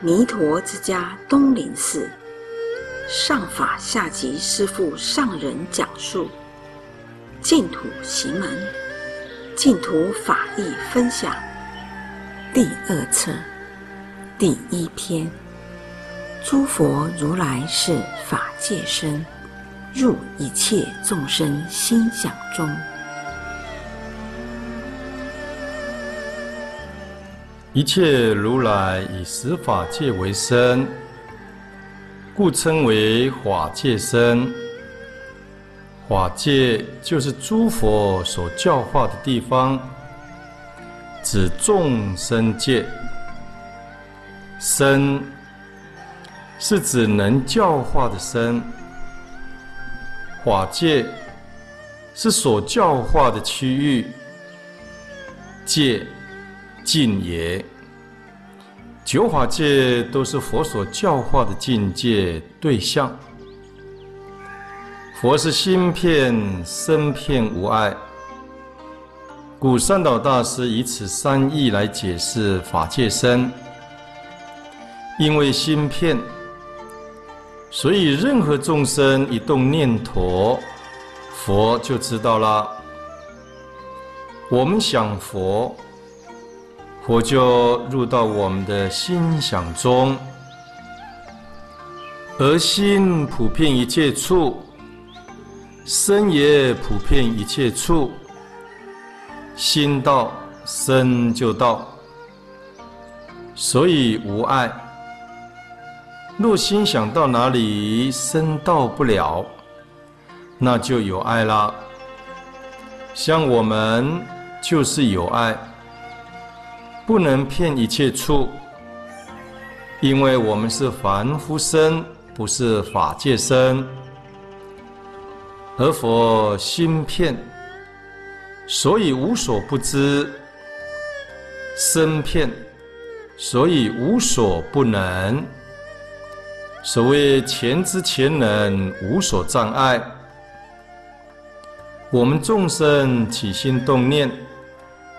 弥陀之家东林寺上法下集师父上人讲述净土行门净土法义分享第二册第一篇：诸佛如来是法界身，入一切众生心想中。一切如来以十法界为身，故称为法界身。法界就是诸佛所教化的地方，指众生界。身是指能教化的身，法界是所教化的区域，界。境也，九法界都是佛所教化的境界对象。佛是心片身片无碍，故三岛大师以此三义来解释法界身。因为心片，所以任何众生一动念头，佛就知道了。我们想佛。佛就入到我们的心想中，而心普遍一切处，身也普遍一切处。心到，身就到，所以无碍。若心想到哪里，身到不了，那就有爱啦。像我们就是有爱。不能骗一切处，因为我们是凡夫身，不是法界身。而佛心骗，所以无所不知；身骗，所以无所不能。所谓前知前能，无所障碍。我们众生起心动念，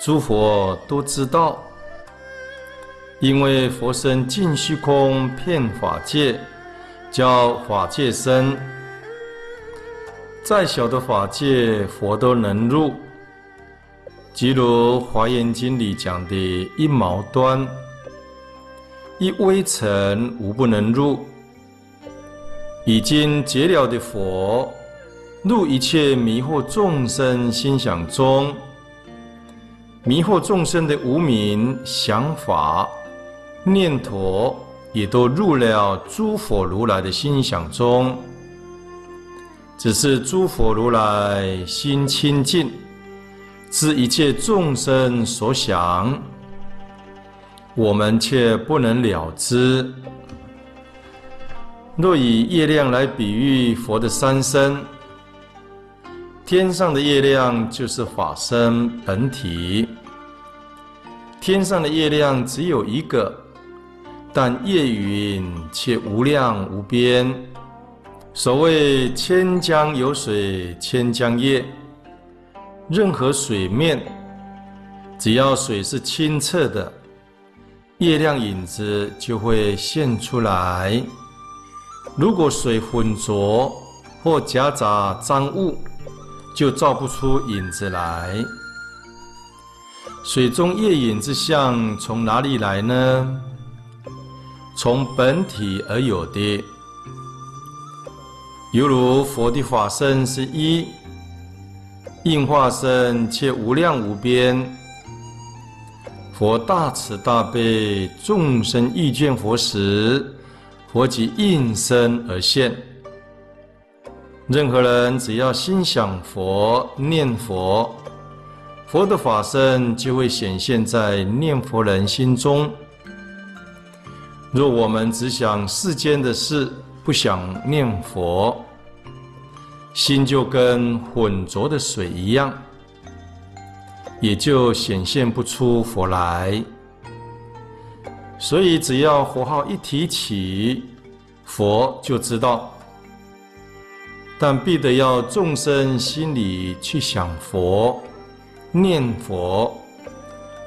诸佛都知道。因为佛身尽虚空遍法界，叫法界身。再小的法界，佛都能入。即如《华严经》里讲的一毛端，一微尘无不能入。已经结了的佛，入一切迷惑众生心想中，迷惑众生的无明想法。念头也都入了诸佛如来的心想中，只是诸佛如来心清净，知一切众生所想，我们却不能了知。若以月亮来比喻佛的三身，天上的月亮就是法身本体，天上的月亮只有一个。但夜云却无量无边。所谓千江有水千江月，任何水面，只要水是清澈的，月亮影子就会现出来。如果水浑浊或夹杂脏物，就照不出影子来。水中月影之相从哪里来呢？从本体而有的，犹如佛的法身是一，应化身且无量无边。佛大慈大悲，众生遇见佛时，佛即应身而现。任何人只要心想佛、念佛，佛的法身就会显现在念佛人心中。若我们只想世间的事，不想念佛，心就跟浑浊的水一样，也就显现不出佛来。所以，只要佛号一提起，佛就知道。但必得要众生心里去想佛、念佛，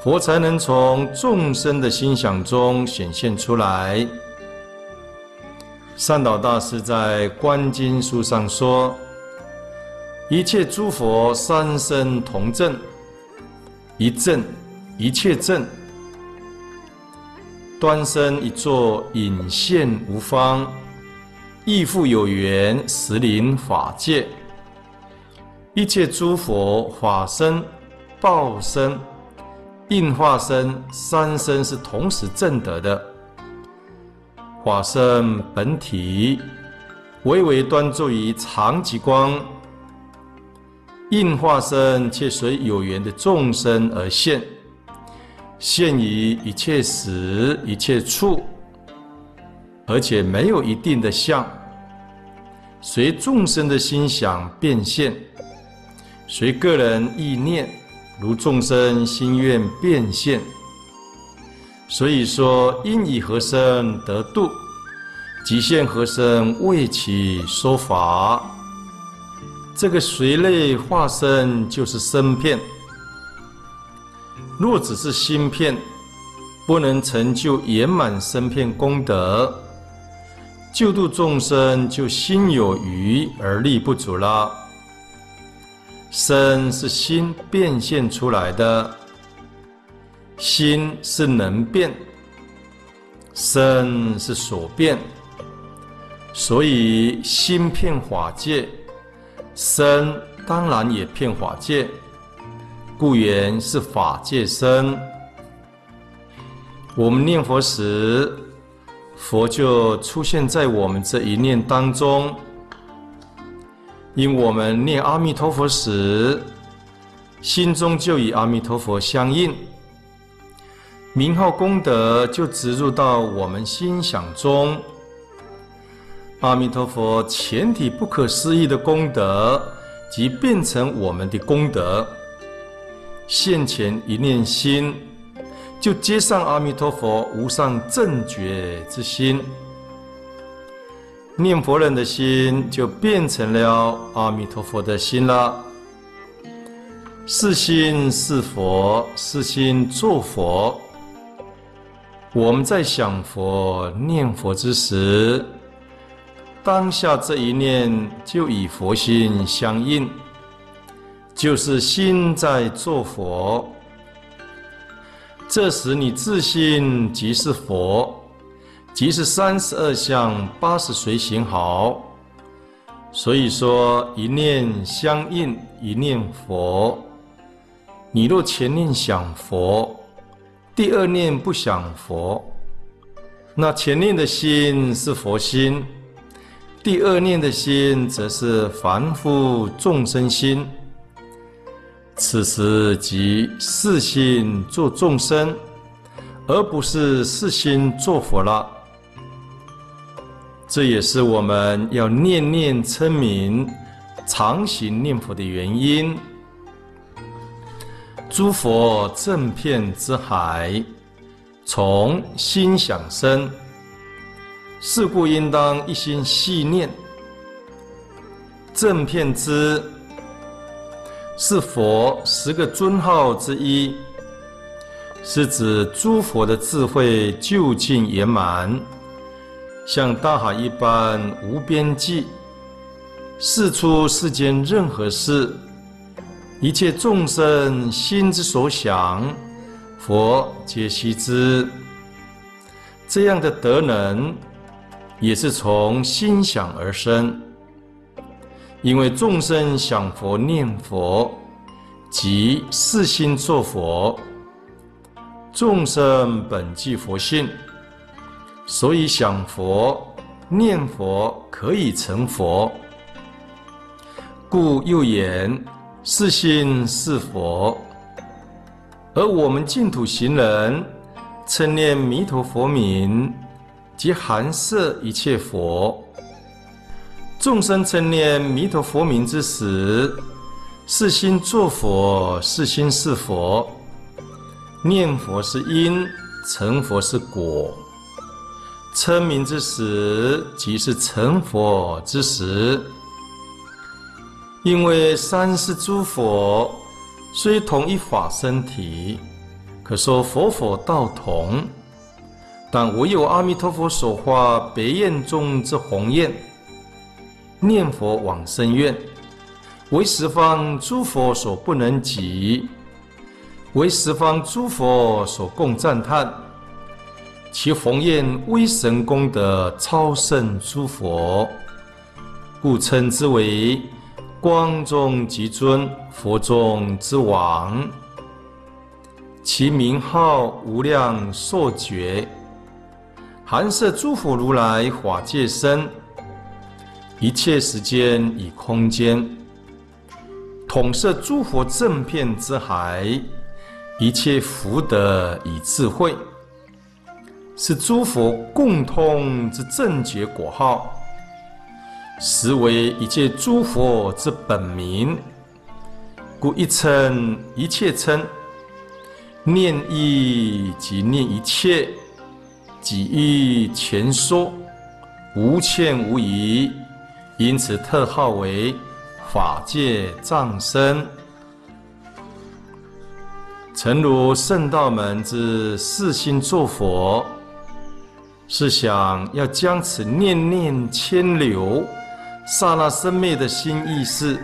佛才能从众生的心想中显现出来。善导大师在《观经》书上说：“一切诸佛三身同证，一证一切证。端身一座隐现无方，亦复有缘实临法界。一切诸佛法身、报身、应化身三身是同时证得的。”法身本体巍巍端坐于常寂光，应化身却随有缘的众生而现，现于一切时一切处，而且没有一定的相，随众生的心想变现，随个人意念如众生心愿变现。所以说，应以何身得度，即现何身为其说法。这个随类化身就是身片。若只是心片，不能成就圆满身片功德，救度众生就心有余而力不足了。身是心变现出来的。心是能变，身是所变，所以心骗法界，身当然也骗法界，故言是法界身。我们念佛时，佛就出现在我们这一念当中，因我们念阿弥陀佛时，心中就与阿弥陀佛相应。名号功德就植入到我们心想中，阿弥陀佛全体不可思议的功德，即变成我们的功德。现前一念心，就接上阿弥陀佛无上正觉之心，念佛人的心就变成了阿弥陀佛的心了。是心是佛，是心作佛。我们在想佛、念佛之时，当下这一念就与佛心相应，就是心在作佛。这时你自心即是佛，即是三十二相八十随行好。所以说一念相应，一念佛。你若前念想佛。第二念不想佛，那前念的心是佛心，第二念的心则是凡夫众生心。此时即是心作众生，而不是四心作佛了。这也是我们要念念称名、常行念佛的原因。诸佛正遍之海，从心想生，是故应当一心系念。正遍之，是佛十个尊号之一，是指诸佛的智慧究竟圆满，像大海一般无边际，释出世间任何事。一切众生心之所想，佛皆悉知。这样的德能，也是从心想而生。因为众生想佛念佛，即是心作佛。众生本具佛性，所以想佛念佛可以成佛。故又言。是心是佛，而我们净土行人称念弥陀佛名，即含摄一切佛。众生称念弥陀佛名之时，是心作佛，是心是佛。念佛是因，成佛是果。称名之时，即是成佛之时。因为三世诸佛虽同一法身体，可说佛佛道同，但唯有阿弥陀佛所化别愿中之宏愿，念佛往生愿，为十方诸佛所不能及，为十方诸佛所共赞叹。其宏愿威神功德超胜诸佛，故称之为光中极尊，佛中之王。其名号无量寿觉，含摄诸佛如来法界身，一切时间与空间，统摄诸佛正遍之海，一切福德与智慧，是诸佛共通之正觉果号，实为一切诸佛之本名，故一称一切称。念一即念一切，即一全说，无欠无疑，因此特号为法界藏身。诚如圣道门之四心作佛，是想要将此念念牵流、刹那生灭的心意识，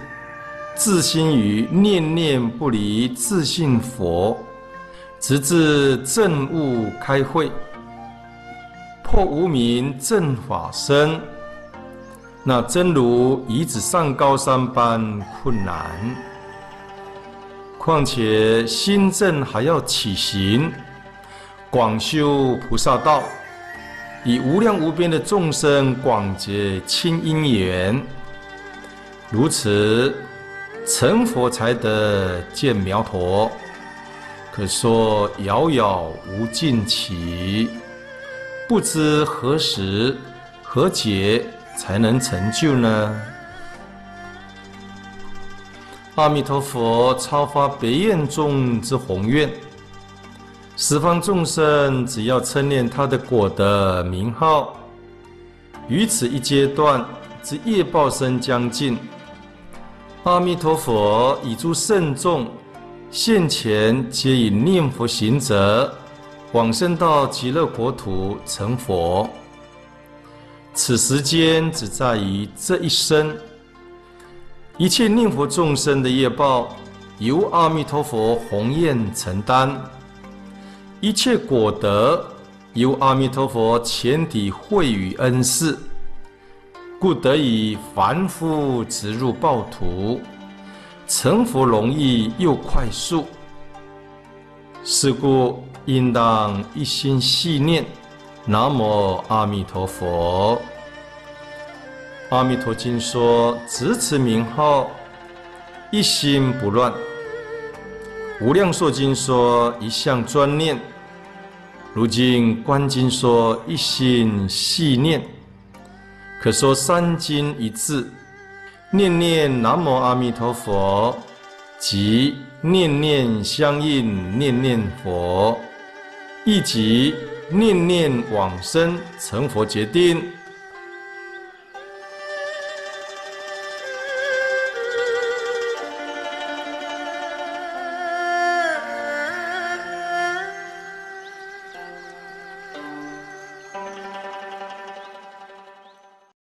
自心于念念不离自性佛。直至证悟开慧，破无明正法身，那真如已子上高山般困难。况且心正还要起行，广修菩萨道，以无量无边的众生广结亲因缘，如此成佛才得见苗头。可说遥遥无尽期，不知何时何劫才能成就呢？阿弥陀佛超发别愿中之宏愿，十方众生只要称念他的果德名号，于此一阶段之业报身将尽，阿弥陀佛以诸圣众。现前皆以念佛行者往生到极乐国土成佛。此时间只在于这一生，一切念佛众生的业报由阿弥陀佛宏愿承担，一切果德由阿弥陀佛全体惠予恩赐，故得以凡夫直入报土。成佛容易又快速，是故应当一心系念南无阿弥陀佛。阿弥陀经说：执持名号，一心不乱。无量寿经说：一向专念。如今观经说：一心系念。可说三经一字。念念南无阿弥陀佛，即念念相应念念佛，亦即念念往生成佛决定。